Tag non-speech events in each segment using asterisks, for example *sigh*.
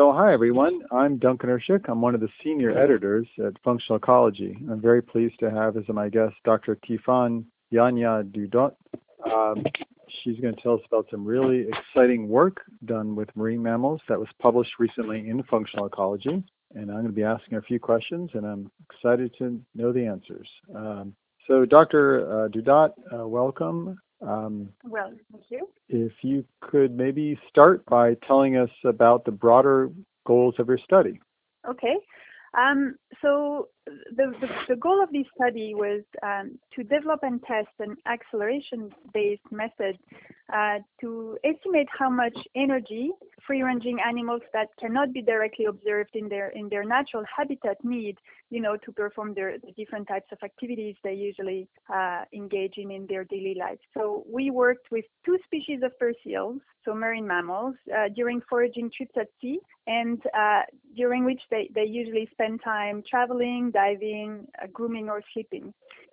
So, hi everyone. I'm Duncan Irschick. I'm one of the senior editors at Functional Ecology. I'm very pleased to have as my guest Dr. Tifan Yanya Dudot. Um, she's going to tell us about some really exciting work done with marine mammals that was published recently in Functional Ecology. And I'm going to be asking her a few questions, and I'm excited to know the answers. Um, so, Dr. Uh, Dudot, uh, welcome. Um, well, thank you. If you could maybe start by telling us about the broader goals of your study. Okay. Um, so the, the, the, goal of this study was um, to develop and test an acceleration-based method uh, to estimate how much energy free-ranging animals that cannot be directly observed in their in their natural habitat need, you know, to perform their the different types of activities they usually uh, engage in in their daily life. So we worked with two species of fur seals, so marine mammals, uh, during foraging trips at sea, and uh, during which they, they usually spend time traveling, diving, uh, grooming, or sleeping.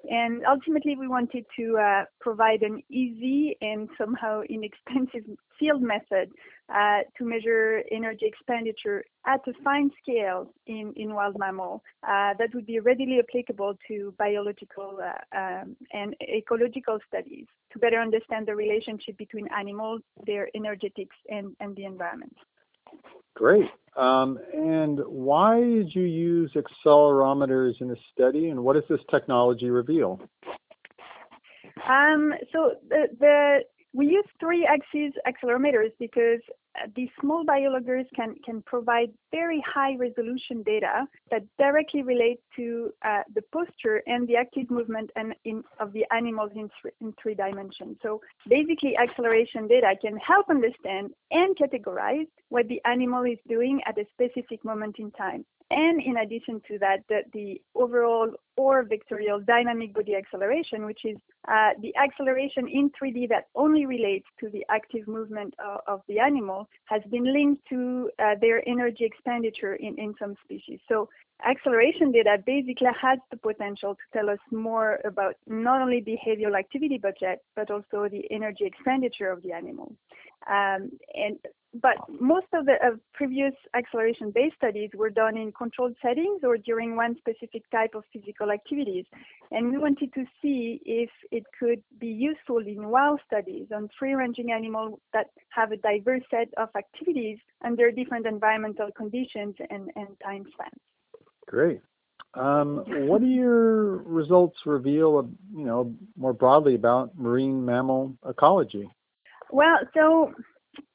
And ultimately, we wanted to uh, provide an easy and somehow inexpensive field method uh, to measure energy expenditure at a fine scale in, in wild mammal uh, that would be readily applicable to biological uh, um, and ecological studies to better understand the relationship between animals, their energetics, and, and the environment. Great. Um, and why did you use accelerometers in the study, and what does this technology reveal? Um, so the, the we use three axis accelerometers because these small biologgers can, can provide very high resolution data that directly relate to uh, the posture and the active movement and in, of the animals in, th in three dimensions. So basically acceleration data can help understand and categorize what the animal is doing at a specific moment in time. And in addition to that, the, the overall or vectorial dynamic body acceleration, which is uh, the acceleration in 3D that only relates to the active movement of, of the animal, has been linked to uh, their energy expenditure in, in some species. So acceleration data basically has the potential to tell us more about not only behavioral activity budget, but also the energy expenditure of the animal. Um, and but most of the uh, previous acceleration-based studies were done in controlled settings or during one specific type of physical activities. And we wanted to see if it could be useful in wild studies on free-ranging animals that have a diverse set of activities under different environmental conditions and, and time spans. Great. Um, *laughs* what do your results reveal, you know, more broadly about marine mammal ecology? Well, so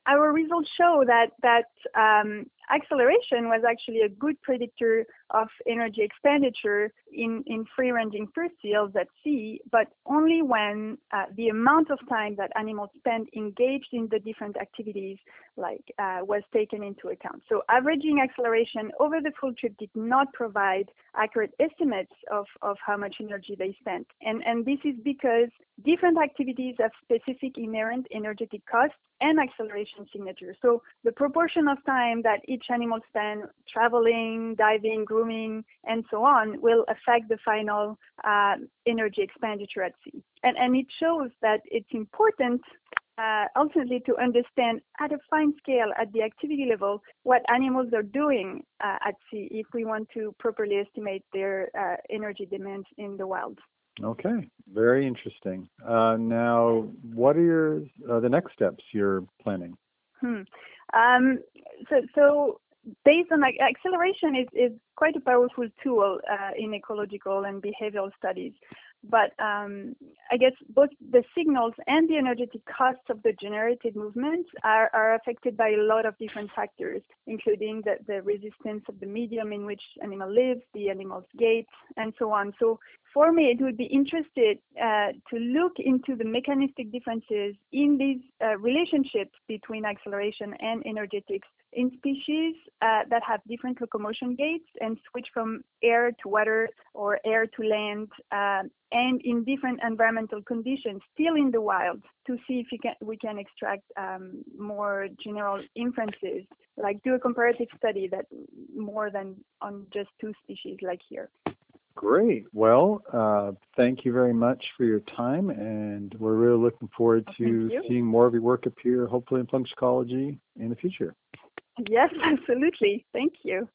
our results show that that um, acceleration was actually a good predictor of energy expenditure in, in free-ranging fur seals at sea, but only when uh, the amount of time that animals spend engaged in the different activities like uh, was taken into account. So averaging acceleration over the full trip did not provide accurate estimates of, of how much energy they spent. And, and this is because different activities have specific inherent energetic costs and acceleration signatures. So the proportion of time that each animal spends traveling, diving, grooming, and so on will affect the final uh, energy expenditure at sea. And, and it shows that it's important uh, ultimately to understand at a fine scale at the activity level what animals are doing uh, at sea if we want to properly estimate their uh, energy demands in the wild. Okay, very interesting. Uh, now, what are your uh, the next steps you're planning? Hmm. Um, so, so based on like, acceleration is, is quite a powerful tool uh, in ecological and behavioral studies. But um, I guess both the signals and the energetic costs of the generated movements are, are affected by a lot of different factors, including the, the resistance of the medium in which animal lives, the animal's gait, and so on. So for me, it would be interested uh, to look into the mechanistic differences in these uh, relationships between acceleration and energetics in species uh, that have different locomotion gaits and switch from air to water or air to land uh, and in different environmental conditions still in the wild to see if we can, we can extract um, more general inferences like do a comparative study that more than on just two species like here. Great. Well, uh, thank you very much for your time, and we're really looking forward to seeing more of your work appear, hopefully in Functional Ecology in the future. Yes, *laughs* absolutely. Thank you.